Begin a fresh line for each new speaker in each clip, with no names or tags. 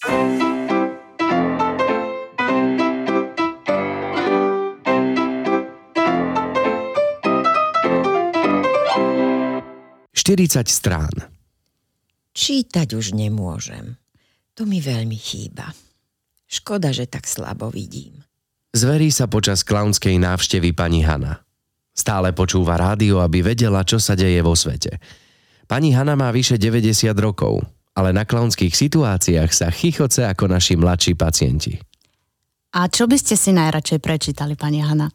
40 strán.
Čítať už nemôžem. To mi veľmi chýba. Škoda, že tak slabo vidím.
Zverí sa počas klaunskej návštevy pani Hanna. Stále počúva rádio, aby vedela, čo sa deje vo svete. Pani Hanna má vyše 90 rokov, ale na klaunských situáciách sa chichoce ako naši mladší pacienti.
A čo by ste si najradšej prečítali, pani Hanna?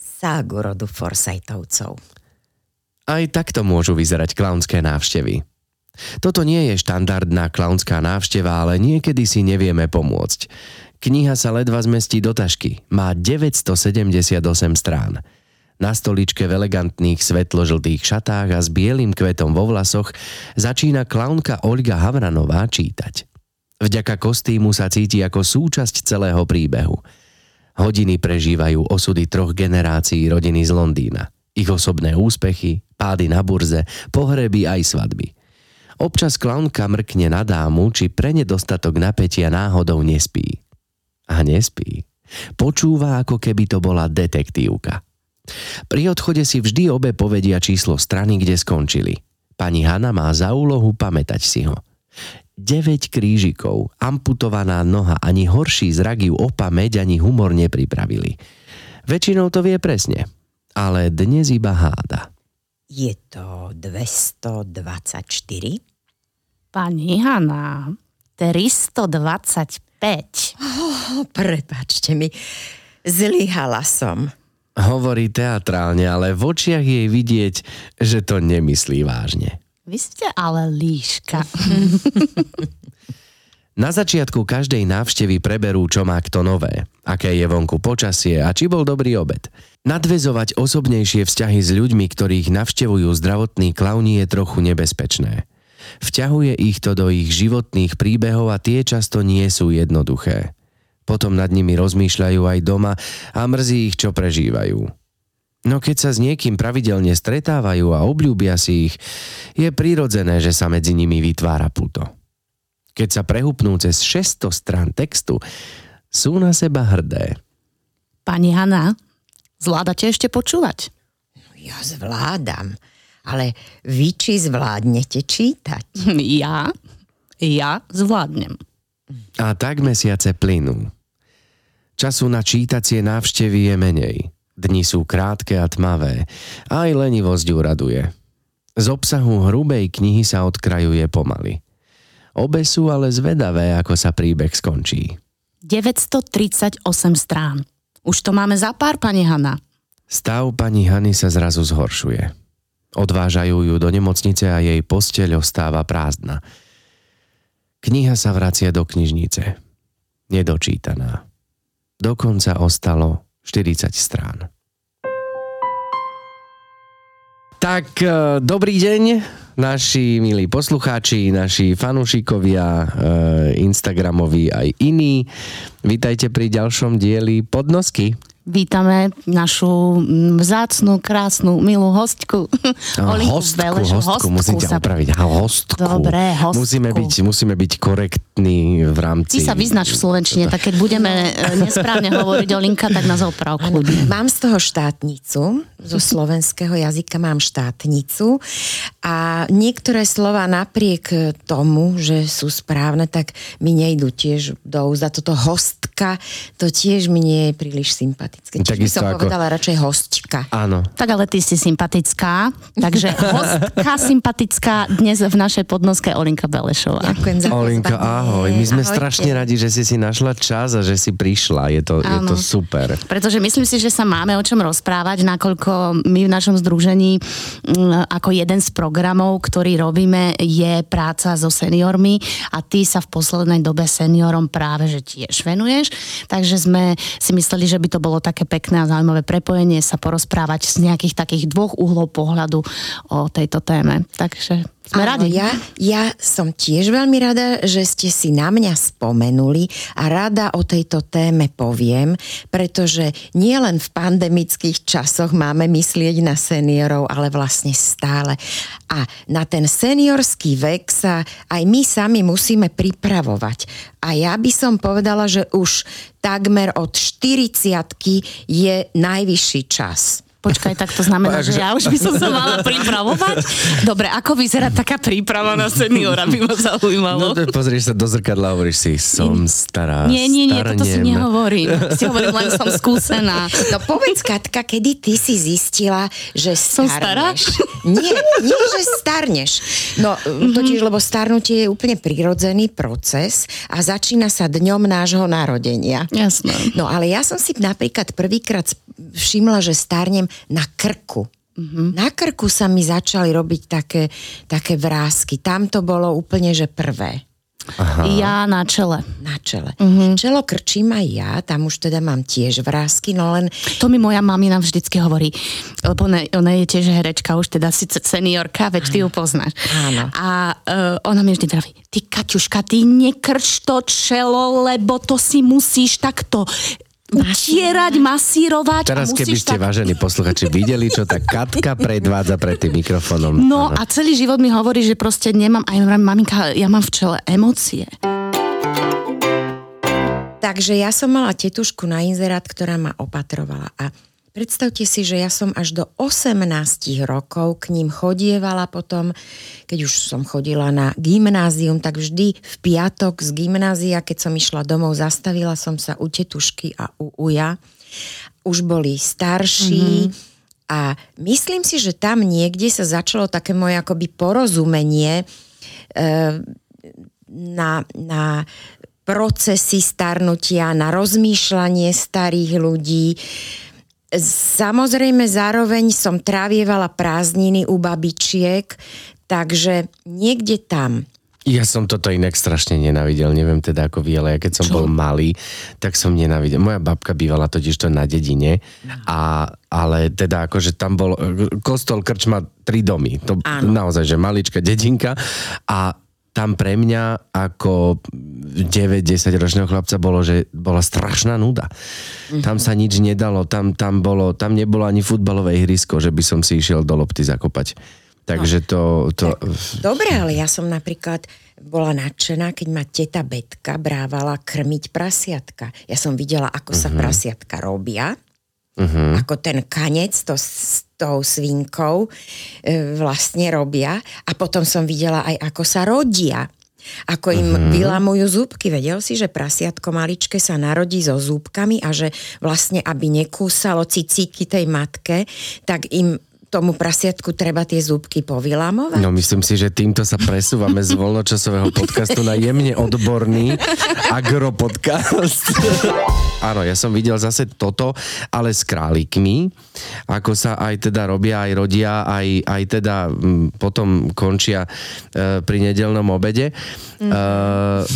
Ságu rodu Forsajtovcov.
Aj takto môžu vyzerať klaunské návštevy. Toto nie je štandardná klaunská návšteva, ale niekedy si nevieme pomôcť. Kniha sa ledva zmestí do tašky. Má 978 strán. Na stoličke v elegantných svetložltých šatách a s bielým kvetom vo vlasoch začína klaunka Olga Havranová čítať. Vďaka kostýmu sa cíti ako súčasť celého príbehu. Hodiny prežívajú osudy troch generácií rodiny z Londýna. Ich osobné úspechy, pády na burze, pohreby aj svadby. Občas klaunka mrkne na dámu, či pre nedostatok napätia náhodou nespí. A nespí. Počúva, ako keby to bola detektívka. Pri odchode si vždy obe povedia číslo strany, kde skončili. Pani Hanna má za úlohu pamätať si ho. 9 krížikov, amputovaná noha, ani horší zrak ju o pamäť, ani humor nepripravili. Väčšinou to vie presne, ale dnes iba háda.
Je to 224?
Pani Hanna, 325.
Oh, prepačte mi, zlyhala som.
Hovorí teatrálne, ale v očiach jej vidieť, že to nemyslí vážne.
Vy ste ale líška.
Na začiatku každej návštevy preberú, čo má kto nové, aké je vonku počasie a či bol dobrý obed. Nadvezovať osobnejšie vzťahy s ľuďmi, ktorých navštevujú zdravotní klauni je trochu nebezpečné. Vťahuje ich to do ich životných príbehov a tie často nie sú jednoduché. Potom nad nimi rozmýšľajú aj doma a mrzí ich, čo prežívajú. No keď sa s niekým pravidelne stretávajú a obľúbia si ich, je prirodzené, že sa medzi nimi vytvára puto. Keď sa prehupnú cez 600 strán textu, sú na seba hrdé.
Pani Hanna, zvládate ešte počúvať?
Ja zvládam, ale vy či zvládnete čítať?
Ja? Ja zvládnem.
A tak mesiace plynú. Času na čítacie návštevy je menej. Dni sú krátke a tmavé. Aj lenivosť uraduje. Z obsahu hrubej knihy sa odkrajuje pomaly. Obe sú ale zvedavé, ako sa príbeh skončí.
938 strán. Už to máme za pár, pani Hanna.
Stav pani Hany sa zrazu zhoršuje. Odvážajú ju do nemocnice a jej posteľ ostáva prázdna. Kniha sa vracia do knižnice. Nedočítaná. Dokonca ostalo 40 strán. Tak, e, dobrý deň, naši milí poslucháči, naši fanúšikovia, e, Instagramoví aj iní. Vítajte pri ďalšom dieli Podnosky.
Vítame našu vzácnú, krásnu, milú hostku.
Olinku hostku, Beleš, hostku, hostku, musím ťa opraviť. Hostku.
Dobre, hostku.
Musíme byť, musíme byť korektní v rámci...
Ty sa vyznaš v Slovenčine, tak keď budeme e, nesprávne hovoriť Olinka, tak nás oprav kľudne.
Mám z toho štátnicu, zo slovenského jazyka mám štátnicu a niektoré slova napriek tomu, že sú správne, tak mi nejdú tiež do úza. Toto hostka, to tiež mi nie je príliš sympatické sympatické. Čiže by som ako... povedala radšej hostka.
Áno.
Tak ale ty si sympatická, takže hostka sympatická dnes v našej podnoske Olinka Belešová.
Ďakujem za
Olinka, ahoj. My sme Ahojte. strašne radi, že si si našla čas a že si prišla. Je to, je to super.
Pretože myslím si, že sa máme o čom rozprávať, nakoľko my v našom združení ako jeden z programov, ktorý robíme, je práca so seniormi a ty sa v poslednej dobe seniorom práve že tiež venuješ. Takže sme si mysleli, že by to bolo také pekné a zaujímavé prepojenie sa porozprávať z nejakých takých dvoch uhlov pohľadu o tejto téme. Takže Sme
Áno,
radi.
Ja, ja som tiež veľmi rada, že ste si na mňa spomenuli a rada o tejto téme poviem, pretože nie len v pandemických časoch máme myslieť na seniorov, ale vlastne stále. A na ten seniorský vek sa aj my sami musíme pripravovať. A ja by som povedala, že už takmer od 40 je najvyšší čas.
Počkaj, tak to znamená, že
Takže-
ja už by som sa mala pripravovať? Dobre, ako vyzerá taká príprava na seniora, by ma
No
zaujímalo.
to pozrieš sa do zrkadla a hovoríš si, som stará,
Nie, nie, nie, toto si
starnem.
nehovorím. Si hovorím, len som skúsená.
No povedz, Katka, kedy ty si zistila, že
Som stará?
starneš? Nie, nie, že starneš. No,
Mhm.
totiž, lebo starnutie je úplne prirodzený proces a začína sa dňom nášho narodenia.
Jasné.
No ale ja som si napríklad prvýkrát všimla, že starnem na krku.
Mhm.
Na krku sa mi začali robiť také, také vrázky. Tam to bolo úplne, že prvé
Ja na čele.
na čele.
Mhm.
Čelo krčím aj ja, tam už teda mám tiež vrázky, no len
To mi moja mamina vždycky hovorí, lebo ona, ona je tiež herečka, už teda síce seniorka, veď ty ju poznáš.
Áno.
A uh, ona mi vždy vraví, ty Kaťuška, ty nekrč to čelo, lebo to si musíš takto utierať, masírovať.
Teraz
a
keby ste,
tak...
vážení posluchači, videli, čo tá Katka predvádza pred tým mikrofónom.
No
Áno.
a celý život mi hovorí, že proste nemám, aj maminka, ja mám v čele emócie.
Takže ja som mala tetušku na inzerát, ktorá ma opatrovala a predstavte si, že ja som až do 18 rokov k ním chodievala potom, keď už som chodila na gymnázium, tak vždy v piatok z gymnázia, keď som išla domov, zastavila som sa u tetušky a u uja. Už boli starší, a myslím si, že tam niekde sa začalo také moje akoby porozumenie e, na, na procesy starnutia, na rozmýšľanie starých ľudí. Samozrejme, zároveň som trávievala prázdniny u babičiek, takže niekde tam.
Ja som toto inak strašne nenavidel, neviem teda ako vy, ale ja keď som Čo? bol malý, tak som nenavidel. Moja babka bývala totiž to na dedine, a, ale teda akože tam bol kostol, krčma, tri domy. To
Áno.
naozaj, že maličká dedinka a tam pre mňa ako 9-10 ročného chlapca bolo, že bola strašná nuda. Mm-hmm. Tam sa nič nedalo, tam, tam, bolo, tam nebolo ani futbalové ihrisko, že by som si išiel do lopty zakopať. Takže to... to...
Dobre, ale ja som napríklad bola nadšená, keď ma teta Betka brávala krmiť prasiatka. Ja som videla, ako sa prasiatka robia,
Uh-huh.
ako ten kanec to s tou svinkou e, vlastne robia a potom som videla aj, ako sa rodia. Ako im uh-huh. vylamujú zúbky. Vedel si, že prasiatko maličké sa narodí so zúbkami a že vlastne, aby nekúsalo cicíky tej matke, tak im tomu prasiatku treba tie zúbky povylamovať.
No myslím si, že týmto sa presúvame z voľnočasového podcastu na jemne odborný agropodcast. Áno, ja som videl zase toto, ale s králikmi, ako sa aj teda robia, aj rodia, aj, aj teda m, potom končia e, pri nedelnom obede. Mm. E,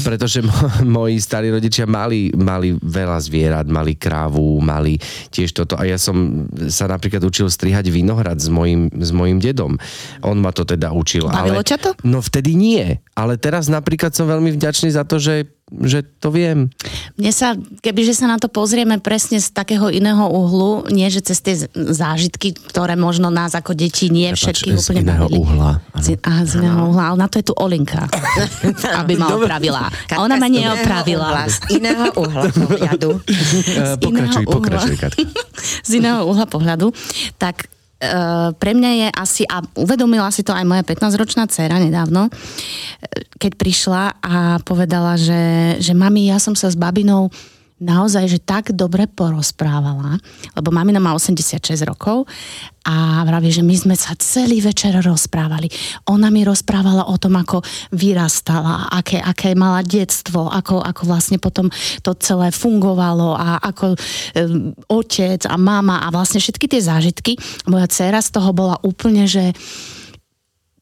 pretože mo, moji starí rodičia mali, mali veľa zvierat, mali krávu, mali tiež toto. A ja som sa napríklad učil strihať vinohrad s mojim, s mojim dedom. On ma to teda učil.
Bavilo
ale,
ťa to?
No vtedy nie. Ale teraz napríklad som veľmi vďačný za to, že, že to viem.
Mne sa, kebyže sa na to pozrieme presne z takého iného uhlu, nie že cez tie z- zážitky, ktoré možno nás ako deti nie
Prepač,
všetky
z
úplne
iného
bavili.
uhla.
Z, aha, z iného uhla, ale na to je tu Olinka, aby ma opravila.
Katka
Ona ma
z
neopravila.
uhla, Z iného uhla pohľadu.
Uh, pokračuj,
iného uhla.
pokračuj, Katka.
z iného uhla pohľadu, tak pre mňa je asi, a uvedomila si to aj moja 15-ročná dcéra nedávno, e, keď prišla a povedala, že, že mami, ja som sa s babinou naozaj, že tak dobre porozprávala, lebo mamina má 86 rokov a vraví, že my sme sa celý večer rozprávali. Ona mi rozprávala o tom, ako vyrastala, aké, aké mala detstvo, ako, ako vlastne potom to celé fungovalo a ako um, otec a mama a vlastne všetky tie zážitky. Moja dcéra z toho bola úplne, že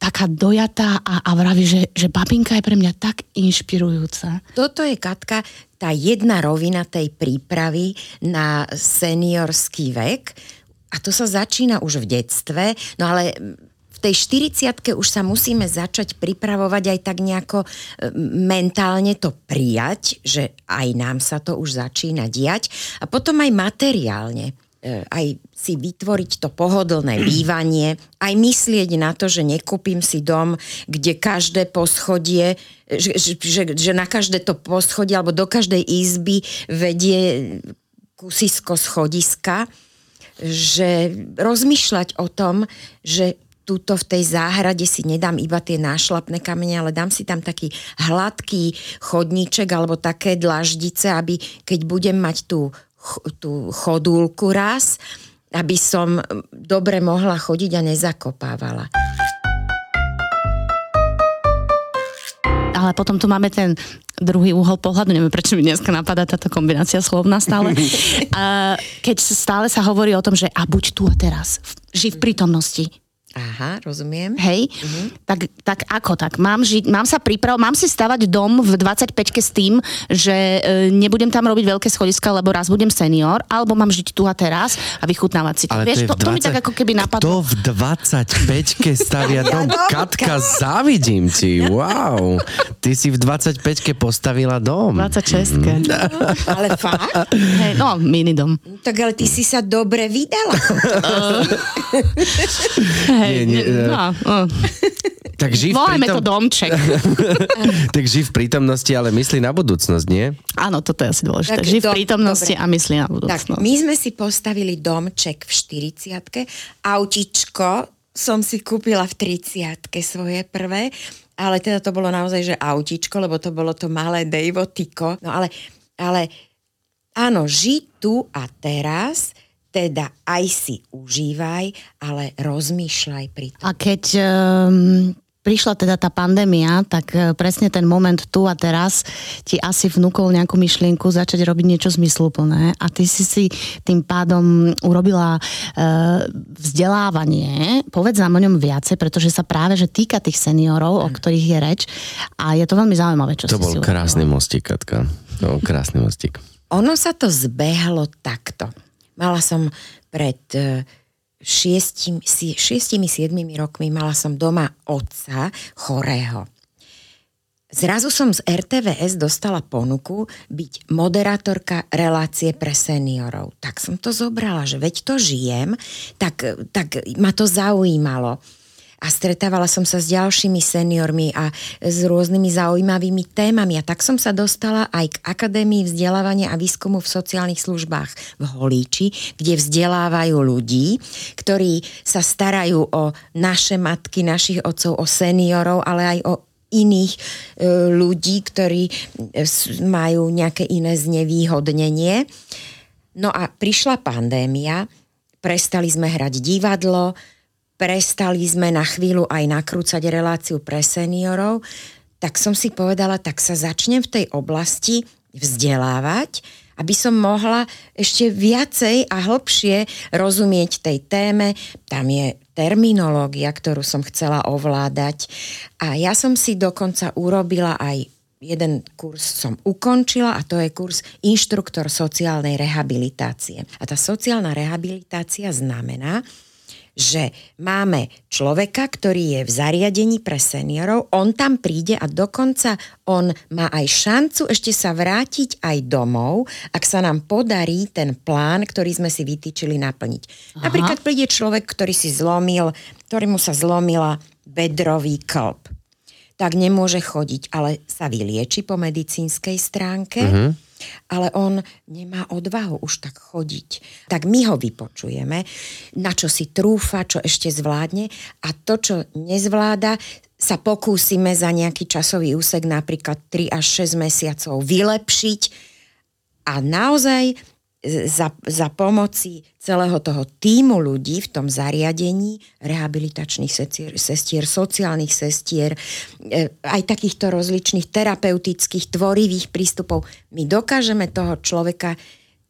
taká dojatá a, a vraví, že, že babinka je pre mňa tak inšpirujúca.
Toto je, Katka, tá jedna rovina tej prípravy na seniorský vek. A to sa začína už v detstve, no ale v tej 40 už sa musíme začať pripravovať aj tak nejako e, mentálne to prijať, že aj nám sa to už začína diať a potom aj materiálne aj si vytvoriť to pohodlné bývanie, aj myslieť na to, že nekúpim si dom, kde každé poschodie, že, že, že na každé to poschodie alebo do každej izby vedie kusisko schodiska, že rozmýšľať o tom, že túto v tej záhrade si nedám iba tie nášlapné kamene, ale dám si tam taký hladký chodníček alebo také dlaždice, aby keď budem mať tú, tú chodúlku raz, aby som dobre mohla chodiť a nezakopávala.
Ale potom tu máme ten druhý úhol pohľadu, neviem prečo mi dneska napadá táto kombinácia slovná stále. A keď stále sa hovorí o tom, že a buď tu a teraz, ži v prítomnosti,
Aha, rozumiem.
Hej, uh-huh. tak, tak ako tak? Mám, žiť, mám sa priprav, mám si stavať dom v 25-ke s tým, že e, nebudem tam robiť veľké schodiska, lebo raz budem senior, alebo mám žiť tu a teraz a vychutnávať si to.
Ale
Vieš,
to,
to, 20... to mi tak ako keby napadlo.
Kto v 25-ke stavia dom? Katka, závidím ti, wow. Ty si v 25-ke postavila dom.
26-ke. Mm.
ale fakt?
Hej, no, mini dom.
Tak ale ty si sa dobre vydala.
Hej, nie, nie, no, no.
Tak živ
Voláme
pritom...
to domček.
tak živ v prítomnosti, ale myslí na budúcnosť, nie?
Áno, toto je asi dôležité. Tak, živ v prítomnosti dobre. a myslí na budúcnosť.
Tak, my sme si postavili domček v 40 autičko som si kúpila v 30 svoje prvé, ale teda to bolo naozaj, že autičko, lebo to bolo to malé Dejvo Tyko. No ale, ale áno, žiť tu a teraz teda aj si užívaj, ale rozmýšľaj pri tom.
A keď um, prišla teda tá pandémia, tak e, presne ten moment tu a teraz ti asi vnúkol nejakú myšlienku začať robiť niečo zmysluplné a ty si si tým pádom urobila uh, vzdelávanie. Povedz nám o ňom viacej, pretože sa práve že týka tých seniorov, o ktorých je reč a je to veľmi zaujímavé, čo
to
si
bol
si
krásny mostík, Katka. To bol krásny mostík.
Ono sa to zbehlo takto. Mala som pred e, šiestimi, šiestimi, siedmimi rokmi mala som doma otca chorého. Zrazu som z RTVS dostala ponuku byť moderátorka relácie pre seniorov. Tak som to zobrala, že veď to žijem, tak, tak ma to zaujímalo a stretávala som sa s ďalšími seniormi a s rôznymi zaujímavými témami. A tak som sa dostala aj k Akadémii vzdelávania a výskumu v sociálnych službách v Holíči, kde vzdelávajú ľudí, ktorí sa starajú o naše matky, našich otcov, o seniorov, ale aj o iných e, ľudí, ktorí e, majú nejaké iné znevýhodnenie. No a prišla pandémia, prestali sme hrať divadlo, prestali sme na chvíľu aj nakrúcať reláciu pre seniorov, tak som si povedala, tak sa začnem v tej oblasti vzdelávať, aby som mohla ešte viacej a hlbšie rozumieť tej téme. Tam je terminológia, ktorú som chcela ovládať. A ja som si dokonca urobila aj jeden kurz som ukončila a to je kurz inštruktor sociálnej rehabilitácie. A tá sociálna rehabilitácia znamená, že máme človeka, ktorý je v zariadení pre seniorov, on tam príde a dokonca on má aj šancu ešte sa vrátiť aj domov, ak sa nám podarí ten plán, ktorý sme si vytýčili, naplniť. Aha. Napríklad príde človek, ktorý si zlomil, ktorý mu sa zlomila bedrový klb. Tak nemôže chodiť, ale sa vylieči po medicínskej stránke. Uh-huh ale on nemá odvahu už tak chodiť. Tak my ho vypočujeme, na čo si trúfa, čo ešte zvládne a to, čo nezvláda, sa pokúsime za nejaký časový úsek, napríklad 3 až 6 mesiacov, vylepšiť a naozaj za, za pomoci celého toho týmu ľudí v tom zariadení, rehabilitačných sestier, sestier sociálnych sestier, e, aj takýchto rozličných terapeutických, tvorivých prístupov, my dokážeme toho človeka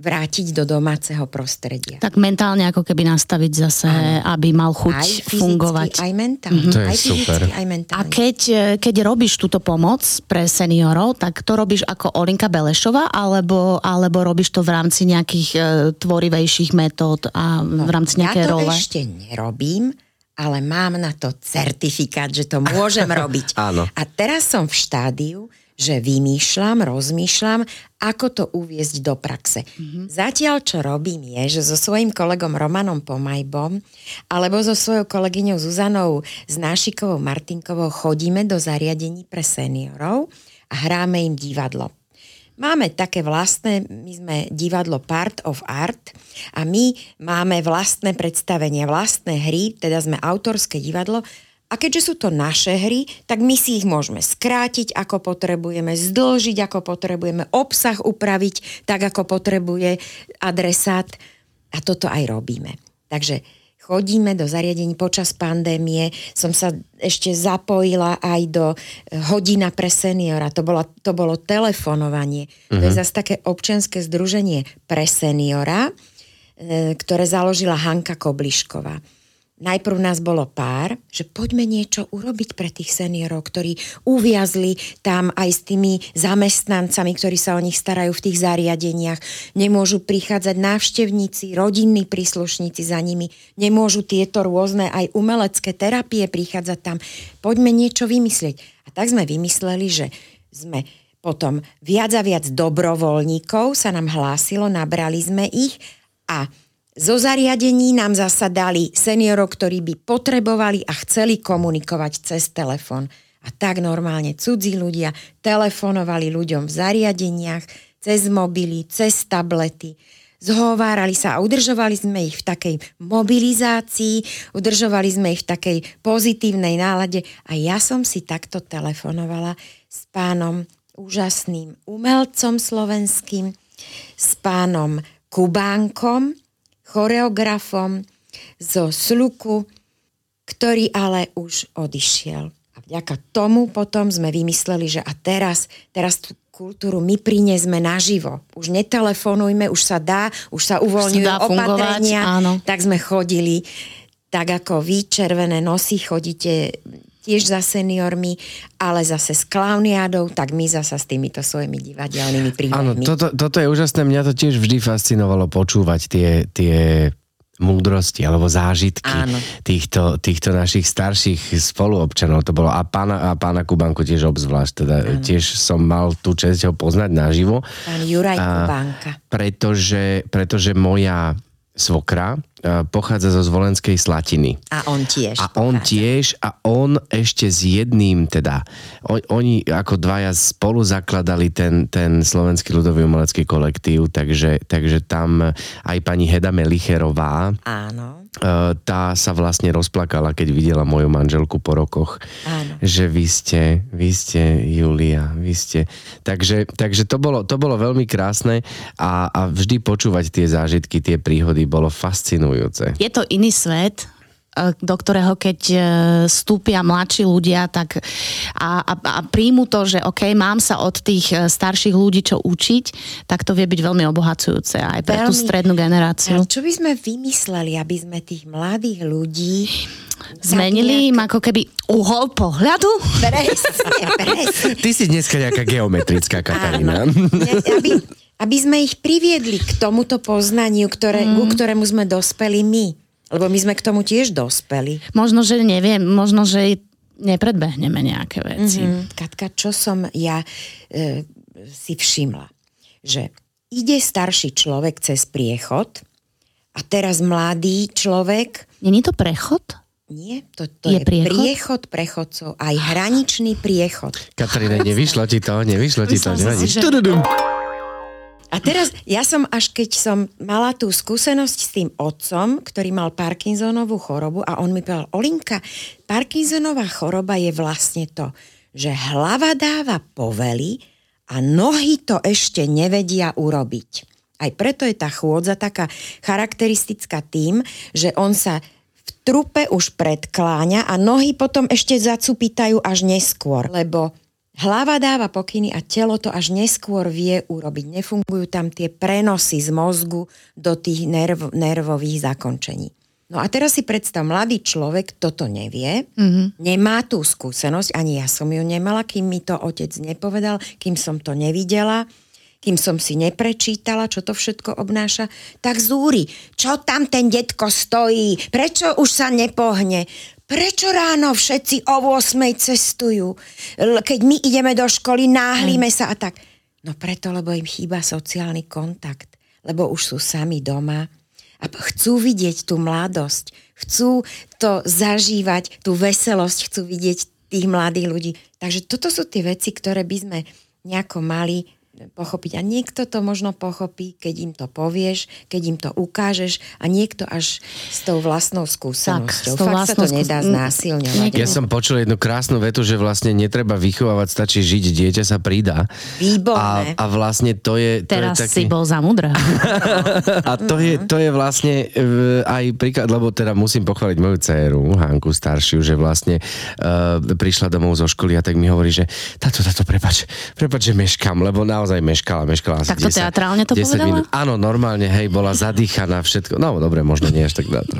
vrátiť do domáceho prostredia.
Tak mentálne ako keby nastaviť zase, Áno. aby mal chuť
aj
fyzicky, fungovať.
Aj mentálne. Mm-hmm.
To je
aj
super.
aj mentálne.
A keď, e, keď robíš túto pomoc pre seniorov, tak to robíš ako Olinka Belešová, alebo, alebo robíš to v rámci nejakých e, tvorivejších metód a v no, rámci nejakej
ja to
role?
ešte nerobím, ale mám na to certifikát, že to môžem robiť.
Áno.
A teraz som v štádiu, že vymýšľam, rozmýšľam, ako to uviezť do praxe. Mm-hmm. Zatiaľ, čo robím, je, že so svojím kolegom Romanom Pomajbom alebo so svojou kolegyňou Zuzanou Znášikovou Martinkovou chodíme do zariadení pre seniorov a hráme im divadlo. Máme také vlastné, my sme divadlo Part of Art a my máme vlastné predstavenia, vlastné hry, teda sme autorské divadlo a keďže sú to naše hry, tak my si ich môžeme skrátiť, ako potrebujeme, zdlžiť, ako potrebujeme, obsah upraviť, tak ako potrebuje adresát. A toto aj robíme. Takže chodíme do zariadení počas pandémie. Som sa ešte zapojila aj do hodina pre seniora. To, bola, to bolo telefonovanie. Uh-huh. To je mhm. zase také občianske združenie pre seniora, e, ktoré založila Hanka Koblišková najprv nás bolo pár, že poďme niečo urobiť pre tých seniorov, ktorí uviazli tam aj s tými zamestnancami, ktorí sa o nich starajú v tých zariadeniach. Nemôžu prichádzať návštevníci, rodinní príslušníci za nimi. Nemôžu tieto rôzne aj umelecké terapie prichádzať tam. Poďme niečo vymyslieť. A tak sme vymysleli, že sme potom viac a viac dobrovoľníkov sa nám hlásilo, nabrali sme ich a zo zariadení nám zasa dali seniorov, ktorí by potrebovali a chceli komunikovať cez telefón. A tak normálne cudzí ľudia telefonovali ľuďom v zariadeniach, cez mobily, cez tablety. Zhovárali sa a udržovali sme ich v takej mobilizácii, udržovali sme ich v takej pozitívnej nálade a ja som si takto telefonovala s pánom úžasným umelcom slovenským, s pánom Kubánkom, choreografom zo Sluku, ktorý ale už odišiel. A vďaka tomu potom sme vymysleli, že a teraz, teraz tú kultúru my priniesme naživo. Už netelefonujme, už sa dá, už sa uvoľňujú už sa opatrenia. Áno. Tak sme chodili, tak ako vy, červené nosy, chodíte tiež za seniormi, ale zase s klauniádou, tak my zase s týmito svojimi divadelnými príbehmi.
Áno, toto, toto je úžasné, mňa to tiež vždy fascinovalo počúvať tie, tie múdrosti alebo zážitky týchto, týchto našich starších spoluobčanov. To bolo a pána, a pána Kubanku tiež obzvlášť. Teda tiež som mal tú čest ho poznať naživo.
Pán Juraj a, Kubanka.
Pretože, pretože moja svokra e, pochádza zo Zvolenskej Slatiny.
A on tiež.
A pochádza. on tiež a on ešte s jedným teda. On, oni ako dvaja spolu zakladali ten, ten Slovenský ľudový umelecký kolektív, takže, takže tam aj pani Heda Melicherová.
Áno
tá sa vlastne rozplakala, keď videla moju manželku po rokoch.
Áno.
Že vy ste, vy ste Julia, vy ste. Takže, takže to, bolo, to bolo veľmi krásne a, a vždy počúvať tie zážitky, tie príhody bolo fascinujúce.
Je to iný svet, do ktorého keď e, vstúpia mladší ľudia tak a, a, a príjmu to, že OK, mám sa od tých e, starších ľudí čo učiť, tak to vie byť veľmi obohacujúce aj pre veľmi, tú strednú generáciu.
čo by sme vymysleli, aby sme tých mladých ľudí
Zmenili im ako keby uhol pohľadu?
Presne, presne.
Ty si dneska nejaká geometrická Katarína.
aby, aby sme ich priviedli k tomuto poznaniu, ktoré, mm. ku ktorému sme dospeli my. Lebo my sme k tomu tiež dospeli.
Možno, že neviem, možno, že nepredbehneme nejaké veci. Mm-hmm.
Katka, čo som ja e, si všimla? Že ide starší človek cez priechod a teraz mladý človek...
Není to prechod?
Nie, to, to je, je priechod? priechod prechodcov, aj hraničný priechod.
Katarína, nevyšlo ti to, nevyšlo ti to. Nevadí. Že...
A teraz ja som, až keď som mala tú skúsenosť s tým otcom, ktorý mal Parkinsonovú chorobu a on mi povedal, Olinka, Parkinsonová choroba je vlastne to, že hlava dáva povely a nohy to ešte nevedia urobiť. Aj preto je tá chôdza taká charakteristická tým, že on sa v trupe už predkláňa a nohy potom ešte zacupitajú až neskôr, lebo Hlava dáva pokyny a telo to až neskôr vie urobiť. Nefungujú tam tie prenosy z mozgu do tých nerv, nervových zakončení. No a teraz si predstav, mladý človek toto nevie, mm-hmm. nemá tú skúsenosť, ani ja som ju nemala, kým mi to otec nepovedal, kým som to nevidela, kým som si neprečítala, čo to všetko obnáša, tak zúri, čo tam ten detko stojí, prečo už sa nepohne. Prečo ráno všetci o 8 cestujú? Keď my ideme do školy, náhlíme sa a tak. No preto, lebo im chýba sociálny kontakt, lebo už sú sami doma a chcú vidieť tú mladosť, chcú to zažívať, tú veselosť, chcú vidieť tých mladých ľudí. Takže toto sú tie veci, ktoré by sme nejako mali pochopiť. A niekto to možno pochopí, keď im to povieš, keď im to ukážeš a niekto až s tou vlastnou skúsenosťou. Tak, Fakt vlastnou sa to nedá znásilňovať.
Ja som počul jednu krásnu vetu, že vlastne netreba vychovávať, stačí žiť, dieťa sa pridá.
Výborné.
A, a vlastne to je... To
Teraz
je taký...
si bol za mudrá.
a to je, to je vlastne e, aj príklad, lebo teda musím pochváliť moju dceru, Hanku staršiu, že vlastne uh, prišla domov zo školy a tak mi hovorí, že táto, táto, prepač, prepač, že meškam, lebo na naozaj meškala, meškala asi
Tak to
10,
teatrálne to
10
povedala?
Minút. Áno, normálne, hej, bola zadýchaná, všetko. No, dobre, možno nie až tak teatrálne.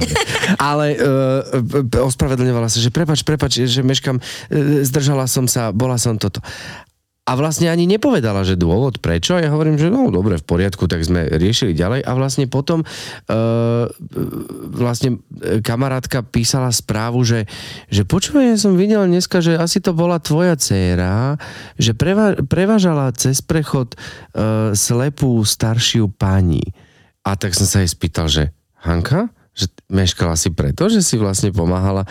Ale uh, ospravedlňovala sa, že prepač, prepač, že meškam, uh, zdržala som sa, bola som toto. A vlastne ani nepovedala, že dôvod prečo. Ja hovorím, že no dobre, v poriadku, tak sme riešili ďalej. A vlastne potom uh, vlastne kamarátka písala správu, že, že počúvaj, ja som videl dneska, že asi to bola tvoja dcéra, že preva, prevažala cez prechod uh, slepú staršiu pani. A tak som sa jej spýtal, že Hanka, že meškala si preto, že si vlastne pomáhala.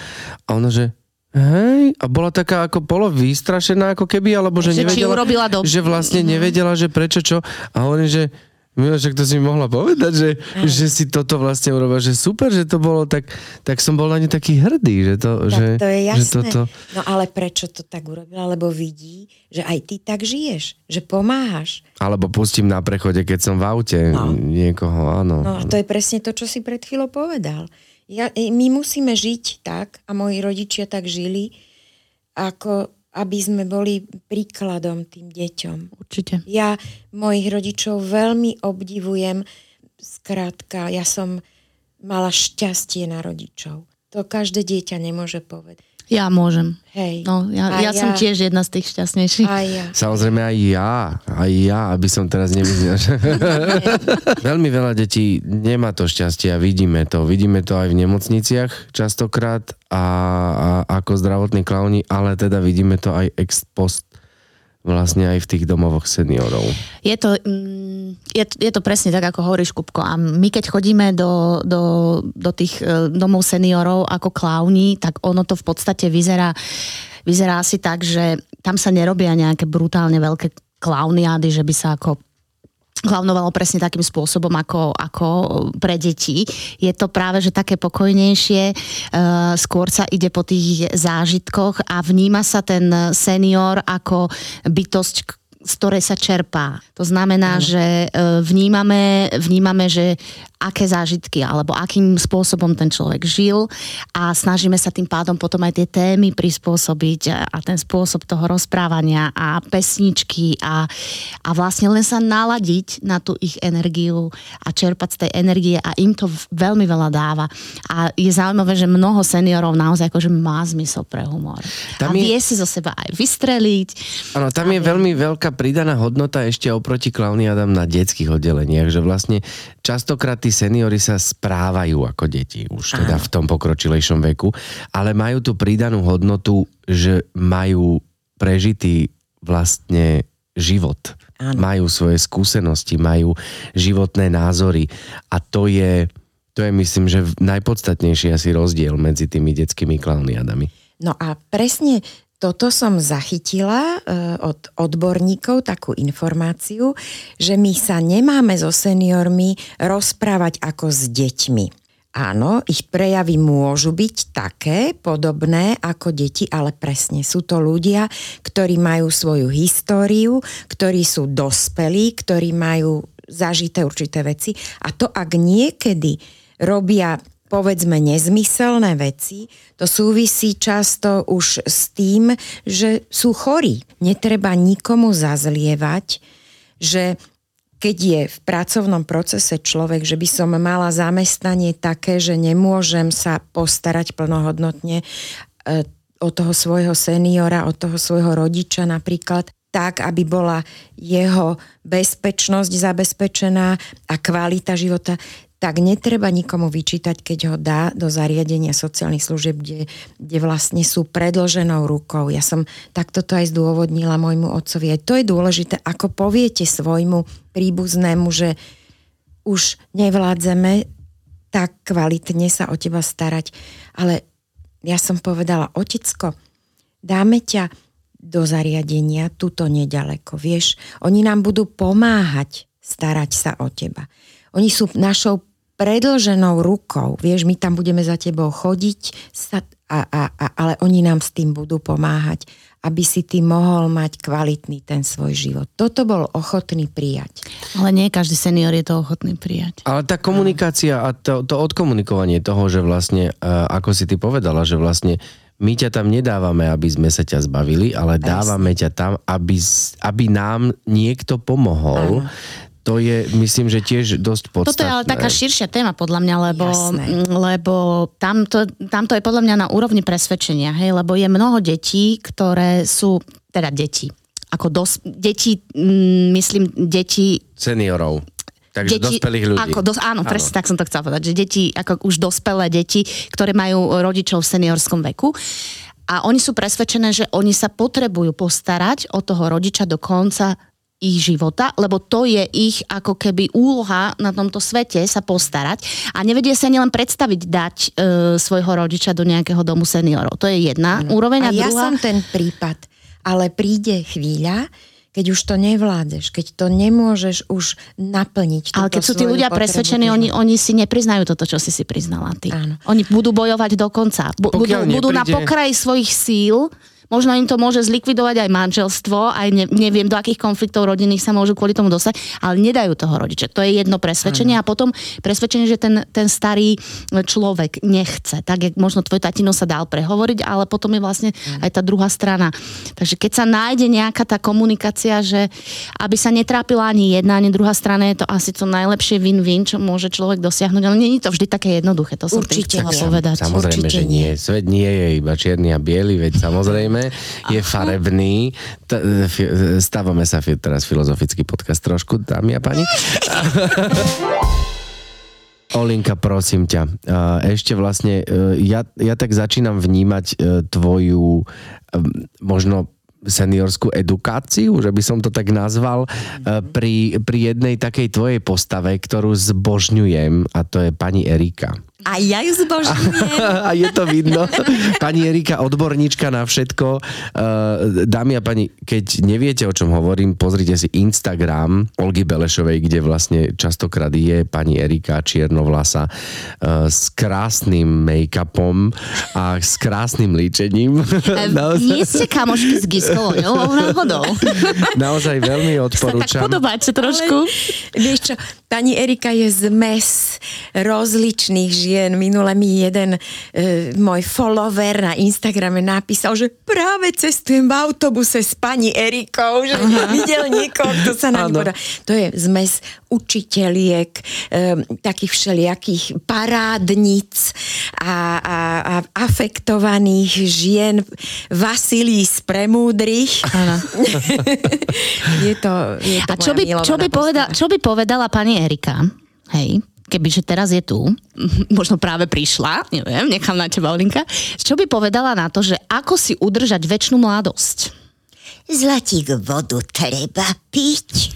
A ona, že Hej, a bola taká ako polo vystrašená ako keby, alebo že,
že
nevedela,
urobila do...
že vlastne mm-hmm. nevedela, že prečo čo. A hovorím, že Milo, však to si mi mohla povedať, že, mm. že si toto vlastne urobila, že super, že to bolo tak, tak som bol na ňu taký hrdý, že to,
tak
že,
to je jasné.
Že toto...
No ale prečo to tak urobila? Lebo vidí, že aj ty tak žiješ, že pomáhaš.
Alebo pustím na prechode, keď som v aute no. niekoho, áno.
No a to je presne to, čo si pred chvíľou povedal. Ja, my musíme žiť tak, a moji rodičia tak žili, ako aby sme boli príkladom tým deťom.
Určite.
Ja mojich rodičov veľmi obdivujem. Skrátka, ja som mala šťastie na rodičov. To každé dieťa nemôže povedať.
Ja môžem.
Hej.
No, ja, ja, ja som tiež jedna z tých šťastnejších.
Aj ja.
Samozrejme aj ja. Aj ja, aby som teraz nevidel. Veľmi veľa detí nemá to šťastie a vidíme to. Vidíme to aj v nemocniciach častokrát a, a ako zdravotní klauni, ale teda vidíme to aj ex post vlastne aj v tých domovoch seniorov.
Je to, mm, je, je to presne tak, ako hovoríš, Kupko. A my keď chodíme do, do, do tých e, domov seniorov ako klauni, tak ono to v podstate vyzerá, vyzerá asi tak, že tam sa nerobia nejaké brutálne veľké klauniády, že by sa ako hlavnovalo presne takým spôsobom ako, ako pre deti. Je to práve, že také pokojnejšie, e, skôr sa ide po tých zážitkoch a vníma sa ten senior ako bytosť, z ktorej sa čerpá. To znamená, mm. že e, vnímame, vnímame, že aké zážitky alebo akým spôsobom ten človek žil a snažíme sa tým pádom potom aj tie témy prispôsobiť a ten spôsob toho rozprávania a pesničky a, a vlastne len sa naladiť na tú ich energiu a čerpať z tej energie a im to veľmi veľa dáva. A je zaujímavé, že mnoho seniorov naozaj akože má zmysel pre humor. Tam a vie je... si zo seba aj vystreliť.
Áno, tam je vie... veľmi veľká pridaná hodnota ešte oproti klauniadám na detských oddeleniach, že vlastne častokrát tí seniory sa správajú ako deti, už teda Áno. v tom pokročilejšom veku, ale majú tú pridanú hodnotu, že majú prežitý vlastne život. Áno. Majú svoje skúsenosti, majú životné názory a to je, to je myslím, že najpodstatnejší asi rozdiel medzi tými detskými klauniadami.
No a presne toto som zachytila uh, od odborníkov takú informáciu, že my sa nemáme so seniormi rozprávať ako s deťmi. Áno, ich prejavy môžu byť také, podobné ako deti, ale presne sú to ľudia, ktorí majú svoju históriu, ktorí sú dospelí, ktorí majú zažité určité veci a to ak niekedy robia povedzme nezmyselné veci, to súvisí často už s tým, že sú chorí. Netreba nikomu zazlievať, že keď je v pracovnom procese človek, že by som mala zamestnanie také, že nemôžem sa postarať plnohodnotne e, o toho svojho seniora, o toho svojho rodiča napríklad, tak, aby bola jeho bezpečnosť zabezpečená a kvalita života, tak netreba nikomu vyčítať, keď ho dá do zariadenia sociálnych služieb, kde, kde vlastne sú predloženou rukou. Ja som takto to aj zdôvodnila môjmu otcovi. Aj to je dôležité, ako poviete svojmu príbuznému, že už nevládzeme tak kvalitne sa o teba starať. Ale ja som povedala, otecko, dáme ťa do zariadenia tuto nedaleko, vieš. Oni nám budú pomáhať starať sa o teba. Oni sú našou predlženou rukou. Vieš, my tam budeme za tebou chodiť, sa, a, a, a, ale oni nám s tým budú pomáhať, aby si ty mohol mať kvalitný ten svoj život. Toto bol ochotný prijať.
Ale nie každý senior je to ochotný prijať.
Ale tá komunikácia a to, to odkomunikovanie toho, že vlastne, ako si ty povedala, že vlastne my ťa tam nedávame, aby sme sa ťa zbavili, ale dávame ťa tam, aby, aby nám niekto pomohol. Áno to je, myslím, že tiež dosť podstatné.
Toto je ale taká širšia téma podľa mňa, lebo, lebo tamto, tamto je podľa mňa na úrovni presvedčenia, hej, lebo je mnoho detí, ktoré sú, teda deti, ako dos, deti, mm, myslím, deti...
Seniorov. Takže deti, dospelých ľudí.
Ako dos, áno, áno, presne tak som to chcela povedať, že deti, ako už dospelé deti, ktoré majú rodičov v seniorskom veku, a oni sú presvedčené, že oni sa potrebujú postarať o toho rodiča do konca ich života, lebo to je ich ako keby úloha na tomto svete sa postarať a nevedia sa ani len predstaviť dať e, svojho rodiča do nejakého domu seniorov. To je jedna ano. úroveň. A, a
ja som ten prípad, ale príde chvíľa, keď už to nevládeš, keď to nemôžeš už naplniť.
Ale keď sú tí ľudia presvedčení, oni, oni si nepriznajú toto, čo si si priznala ty. Áno. Oni budú bojovať do konca. budú, budú na pokraji svojich síl Možno im to môže zlikvidovať aj manželstvo, aj ne, neviem, do akých konfliktov rodinných sa môžu kvôli tomu dostať, ale nedajú toho rodiča. To je jedno presvedčenie ano. a potom presvedčenie, že ten, ten starý človek nechce. Tak, jak možno tvoj tatino sa dal prehovoriť, ale potom je vlastne ano. aj tá druhá strana. Takže keď sa nájde nejaká tá komunikácia, že aby sa netrápila ani jedna, ani druhá strana, je to asi to najlepšie win-win, čo môže človek dosiahnuť, ale nie je to vždy také jednoduché. To som
Určite
chcel povedať.
Samozrejme,
Určite
že nie. Svet nie je iba čierny a biely, veď samozrejme je farebný. Stávame sa teraz filozofický podcast trošku, dámy a pani. Olinka, prosím ťa, ešte vlastne, e, ja, ja tak začínam vnímať e, tvoju možno seniorskú edukáciu, že by som to tak nazval, e, pri, pri jednej takej tvojej postave, ktorú zbožňujem a to je pani Erika.
A ja ju zbožňujem.
a je to vidno. Pani Erika, odborníčka na všetko. Uh, dámy a pani, keď neviete, o čom hovorím, pozrite si Instagram Olgy Belešovej, kde vlastne častokrát je pani Erika Čiernovlasa uh, s krásnym make-upom a s krásnym líčením.
Naozaj... Nie ste kamošky s Giskou náhodou.
Naozaj veľmi odporúčam. Sa
tak podobáte trošku.
Ale, vieš čo, pani Erika je zmes rozličných žien. Minule mi jeden e, môj follower na Instagrame napísal, že práve cestujem v autobuse s pani Erikou, že Aha. videl niekoho, kto sa na ňu To je zmes učiteľiek, e, takých všelijakých parádnic a, a, a afektovaných žien. Vasilí z Premúdrych. je to, je to
a čo by, čo, by povedal, čo by povedala pani Erika? Hej, kebyže teraz je tu, možno práve prišla, neviem, nechám na teba, Olinka, čo by povedala na to, že ako si udržať väčšinu mladosť?
Zlatík vodu treba piť,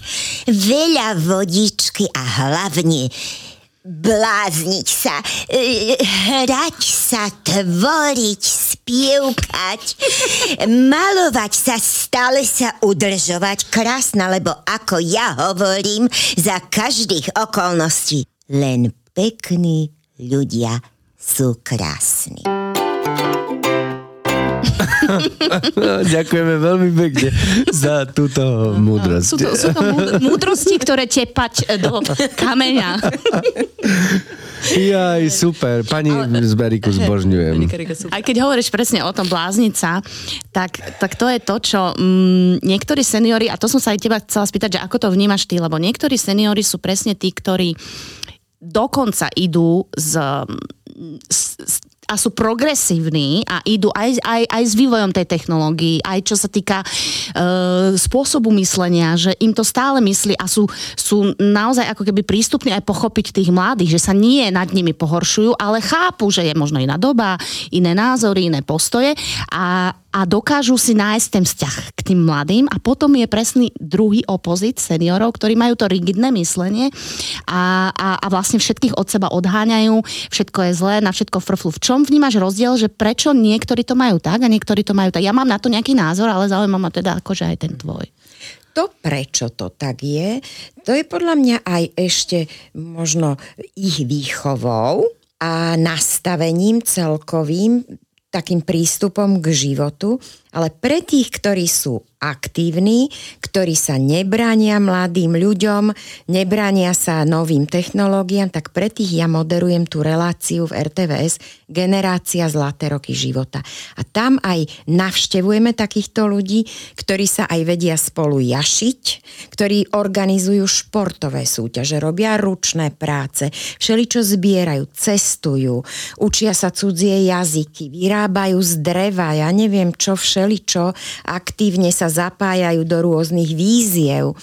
veľa vodičky a hlavne blázniť sa, e, hrať sa, tvoriť, spievkať, malovať sa, stále sa udržovať krásna, lebo ako ja hovorím, za každých okolností len pekní ľudia sú krásni.
Ďakujeme veľmi pekne za túto múdrosť.
Sú to, sú to múdrosti, ktoré tepať do kameňa.
Jaj, super. Pani Ale, z Beriku zbožňujem.
Aj keď hovoríš presne o tom bláznica, tak, tak to je to, čo mm, niektorí seniory, a to som sa aj teba chcela spýtať, že ako to vnímaš ty, lebo niektorí seniory sú presne tí, ktorí dokonca idú z, z, a sú progresívni a idú aj, aj, aj s vývojom tej technológií, aj čo sa týka e, spôsobu myslenia, že im to stále myslí a sú, sú naozaj ako keby prístupní aj pochopiť tých mladých, že sa nie nad nimi pohoršujú, ale chápu, že je možno iná doba, iné názory, iné postoje a, a dokážu si nájsť ten vzťah k tým mladým a potom je presný druhý opozit seniorov, ktorí majú to rigidné myslenie a, a, a vlastne všetkých od seba odháňajú, všetko je zlé, na všetko frflu. V čom vnímaš rozdiel, že prečo niektorí to majú tak a niektorí to majú tak? Ja mám na to nejaký názor, ale zaujíma ma teda akože aj ten tvoj.
To, prečo to tak je, to je podľa mňa aj ešte možno ich výchovou a nastavením celkovým takým prístupom k životu, ale pre tých, ktorí sú aktívni, ktorí sa nebránia mladým ľuďom, nebránia sa novým technológiám, tak pre tých ja moderujem tú reláciu v RTVS Generácia zlaté roky života. A tam aj navštevujeme takýchto ľudí, ktorí sa aj vedia spolu jašiť, ktorí organizujú športové súťaže, robia ručné práce, všeličo zbierajú, cestujú, učia sa cudzie jazyky, vyrábajú z dreva, ja neviem čo všeličo všeličo, aktívne sa zapájajú do rôznych víziev.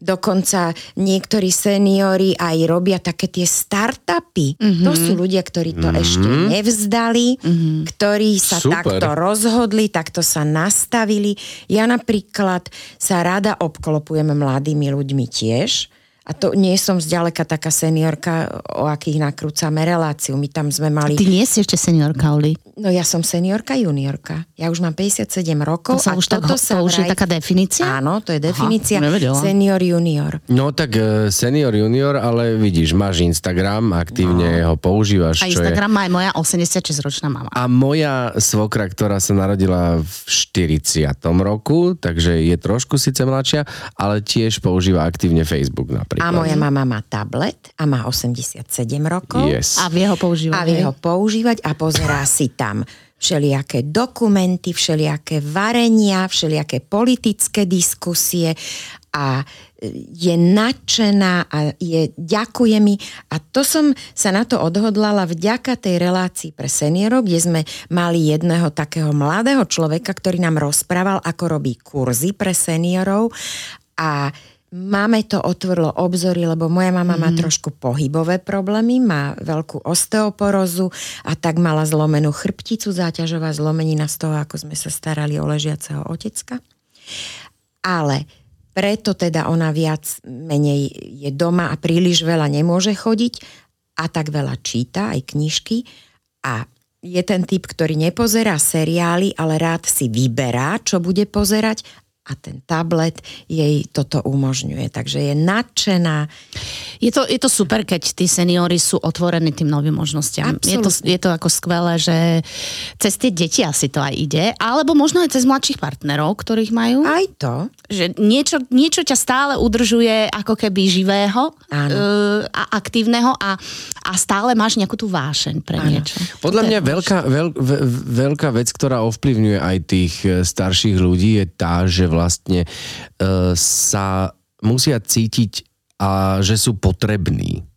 Dokonca niektorí seniori aj robia také tie startupy. Mm-hmm. To sú ľudia, ktorí to mm-hmm. ešte nevzdali, mm-hmm. ktorí sa Super. takto rozhodli, takto sa nastavili. Ja napríklad sa rada obklopujem mladými ľuďmi tiež a to nie som zďaleka taká seniorka, o akých nakrúcame reláciu. My tam sme mali...
Ty nie si ešte seniorka, Oli.
No ja som seniorka, juniorka. Ja už mám 57 rokov.
To sa už, tak, sa to už vraj... je taká definícia?
Áno, to je definícia Aha, senior, junior.
No tak e, senior, junior, ale vidíš, máš Instagram, aktívne no. ho používaš.
A Instagram je... má aj moja 86-ročná mama.
A moja svokra, ktorá sa narodila v 40. roku, takže je trošku síce mladšia, ale tiež používa aktívne Facebook napríklad
napríklad. A moja mama má tablet a má 87 rokov.
Yes.
A vie ho používať.
A vie ho používať a pozerá si tam všelijaké dokumenty, všelijaké varenia, všelijaké politické diskusie a je nadšená a je, ďakuje mi. A to som sa na to odhodlala vďaka tej relácii pre seniorov, kde sme mali jedného takého mladého človeka, ktorý nám rozprával, ako robí kurzy pre seniorov a Máme to otvorilo obzory, lebo moja mama mm. má mhm. trošku pohybové problémy, má veľkú osteoporózu a tak mala zlomenú chrbticu, záťažová zlomenina z toho, ako sme sa starali o ležiaceho otecka. Ale preto teda ona viac menej je doma a príliš veľa nemôže chodiť a tak veľa číta, aj knižky a je ten typ, ktorý nepozerá seriály, ale rád si vyberá, čo bude pozerať a ten tablet jej toto umožňuje. Takže je nadšená.
Je to, je to super, keď tí seniory sú otvorení tým novým možnostiam. Je to, je to ako skvelé, že cez tie deti asi to aj ide, alebo možno aj cez mladších partnerov, ktorých majú.
Aj to.
Že niečo, niečo ťa stále udržuje ako keby živého Áno. Uh, a aktívneho a, a stále máš nejakú tú vášeň pre Áno. niečo.
Podľa mňa veľká, veľ, veľká vec, ktorá ovplyvňuje aj tých e, starších ľudí je tá, že vlastne uh, sa musia cítiť, a že sú potrební.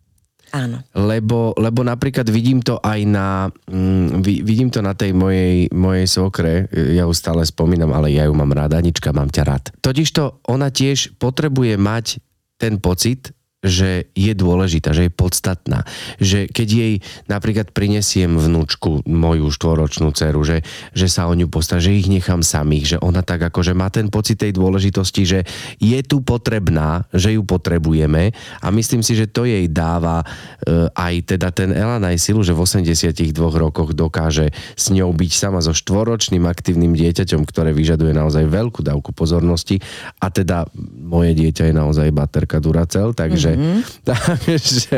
Áno.
Lebo, lebo napríklad vidím to aj na, mm, vidím to na tej mojej, mojej svokre, ja ju stále spomínam, ale ja ju mám ráda, Anička, mám ťa rád. Totižto ona tiež potrebuje mať ten pocit, že je dôležitá, že je podstatná. Že keď jej napríklad prinesiem vnúčku, moju štvoročnú dceru, že, že sa o ňu postará, že ich nechám samých, že ona tak akože má ten pocit tej dôležitosti, že je tu potrebná, že ju potrebujeme a myslím si, že to jej dáva e, aj teda ten Elan aj silu, že v 82 rokoch dokáže s ňou byť sama so štvoročným aktívnym dieťaťom, ktoré vyžaduje naozaj veľkú dávku pozornosti a teda moje dieťa je naozaj baterka Duracell, takže Mm-hmm. Takže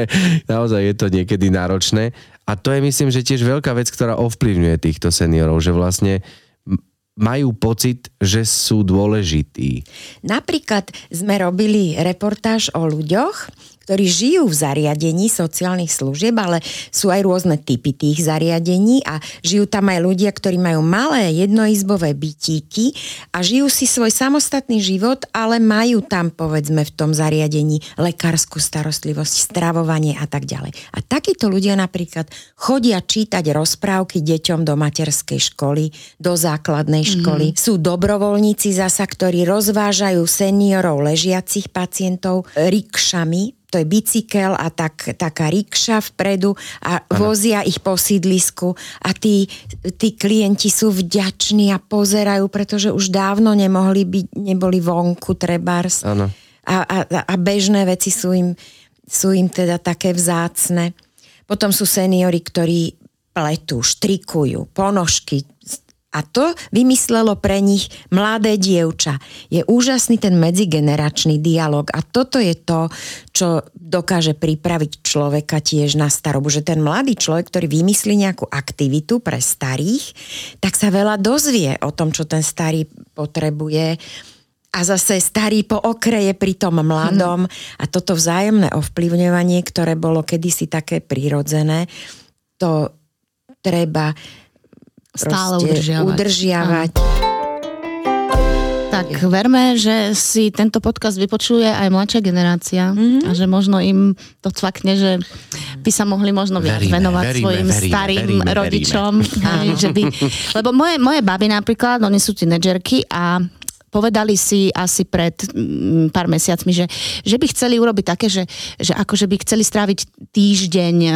naozaj je to niekedy náročné. A to je myslím, že tiež veľká vec, ktorá ovplyvňuje týchto seniorov, že vlastne majú pocit, že sú dôležití.
Napríklad sme robili reportáž o ľuďoch, ktorí žijú v zariadení sociálnych služieb, ale sú aj rôzne typy tých zariadení a žijú tam aj ľudia, ktorí majú malé jednoizbové bytíky a žijú si svoj samostatný život, ale majú tam povedzme v tom zariadení lekárskú starostlivosť, stravovanie a tak ďalej. A takíto ľudia napríklad chodia čítať rozprávky deťom do materskej školy, do základnej školy. Mm-hmm. Sú dobrovoľníci zasa, ktorí rozvážajú seniorov ležiacich pacientov rikšami, to je bicykel a tak, taká rikša vpredu a ano. vozia ich po sídlisku a tí, tí klienti sú vďační a pozerajú, pretože už dávno nemohli byť, neboli vonku trebárs. A, a, a bežné veci sú im, sú im teda také vzácne. Potom sú seniory, ktorí pletú, štrikujú, ponožky, a to vymyslelo pre nich mladé dievča. Je úžasný ten medzigeneračný dialog a toto je to, čo dokáže pripraviť človeka tiež na starobu. Že ten mladý človek, ktorý vymyslí nejakú aktivitu pre starých, tak sa veľa dozvie o tom, čo ten starý potrebuje a zase starý po okreje pri tom mladom hmm. a toto vzájomné ovplyvňovanie, ktoré bolo kedysi také prirodzené, to treba
stále udržiavať.
udržiavať.
Tak verme, že si tento podcast vypočuje aj mladšia generácia mm-hmm. a že možno im to cvakne, že by sa mohli možno viac veríme, venovať veríme, svojim veríme, starým veríme, rodičom. Veríme. Že by, lebo moje, moje baby napríklad, oni sú tínedžerky a povedali si asi pred mm, pár mesiacmi, že, že by chceli urobiť také, že, že akože by chceli stráviť týždeň, e,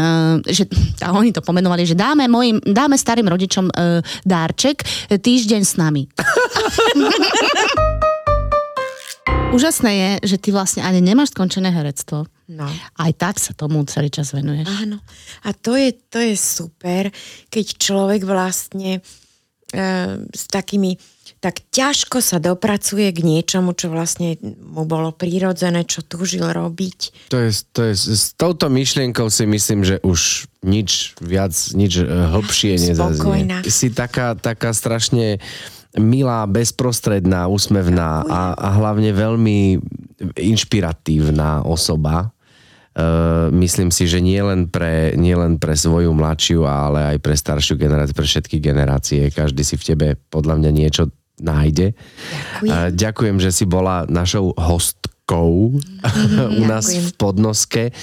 že, a oni to pomenovali, že dáme, mojim, dáme starým rodičom uh, dárček, týždeň s nami. Úžasné je, že ty vlastne ani nemáš skončené herectvo. No. Aj tak sa tomu celý čas venuješ.
Áno. A to je, to je super, keď človek vlastne e, s takými tak ťažko sa dopracuje k niečomu, čo vlastne mu bolo prírodzené, čo túžil robiť.
To je, to je, s touto myšlienkou si myslím, že už nič viac, nič e, hlbšie nezaznie. Si taká, taká strašne milá, bezprostredná, úsmevná a, a hlavne veľmi inšpiratívna osoba. Uh, myslím si, že nie len, pre, nie len pre svoju mladšiu, ale aj pre staršiu generáciu, pre všetky generácie. Každý si v tebe podľa mňa niečo nájde. Ďakujem. Ďakujem, že si bola našou hostkou mm, u nás v Podnoske.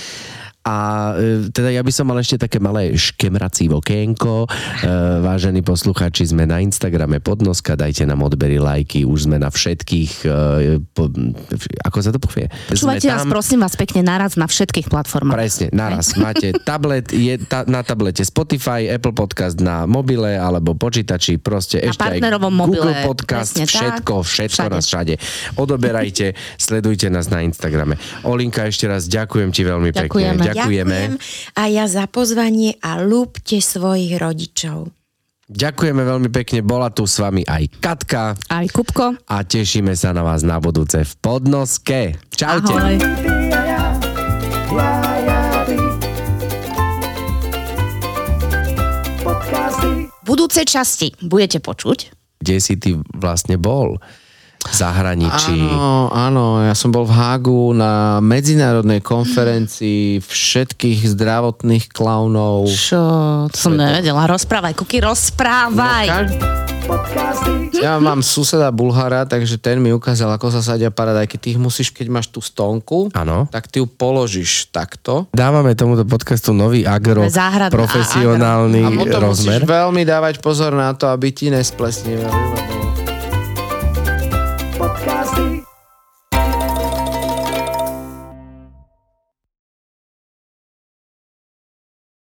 A e, teda ja by som mal ešte také malé škemrací okienko. E, vážení poslucháči, sme na Instagrame Podnoska, dajte nám odbery, lajky, už sme na všetkých, e, po, ako sa to povie?
Počúvajte nás, prosím vás, pekne naraz na všetkých platformách.
Presne, naraz. Máte tablet, je ta, na tablete Spotify, Apple Podcast na mobile alebo počítači, proste na ešte aj Google mobile, Podcast, všetko, všetko všade. nás všade. Odoberajte, sledujte nás na Instagrame. Olinka, ešte raz ďakujem ti veľmi Ďakujeme. pekne. Ďakujeme. Ďakujem
a ja za pozvanie a lúbte svojich rodičov.
Ďakujeme veľmi pekne, bola tu s vami aj Katka.
Aj Kupko.
A tešíme sa na vás na budúce v Podnoske. Čaute.
Ahoj. Budúce časti budete počuť.
Kde si ty vlastne bol? V zahraničí.
Áno, áno, ja som bol v Hágu na medzinárodnej konferencii všetkých zdravotných klaunov.
Čo? To som nevedela. Rozprávaj, Kuky, rozprávaj. No.
Ja mám suseda Bulhara, takže ten mi ukázal, ako sa sadia paradajky. Ty ich musíš, keď máš tú stonku,
ano.
tak ty ju položíš takto.
Dávame tomuto podcastu nový agro Záhrad, profesionálny a, agro. a rozmer.
veľmi dávať pozor na to, aby ti nesplesnili. podcasting.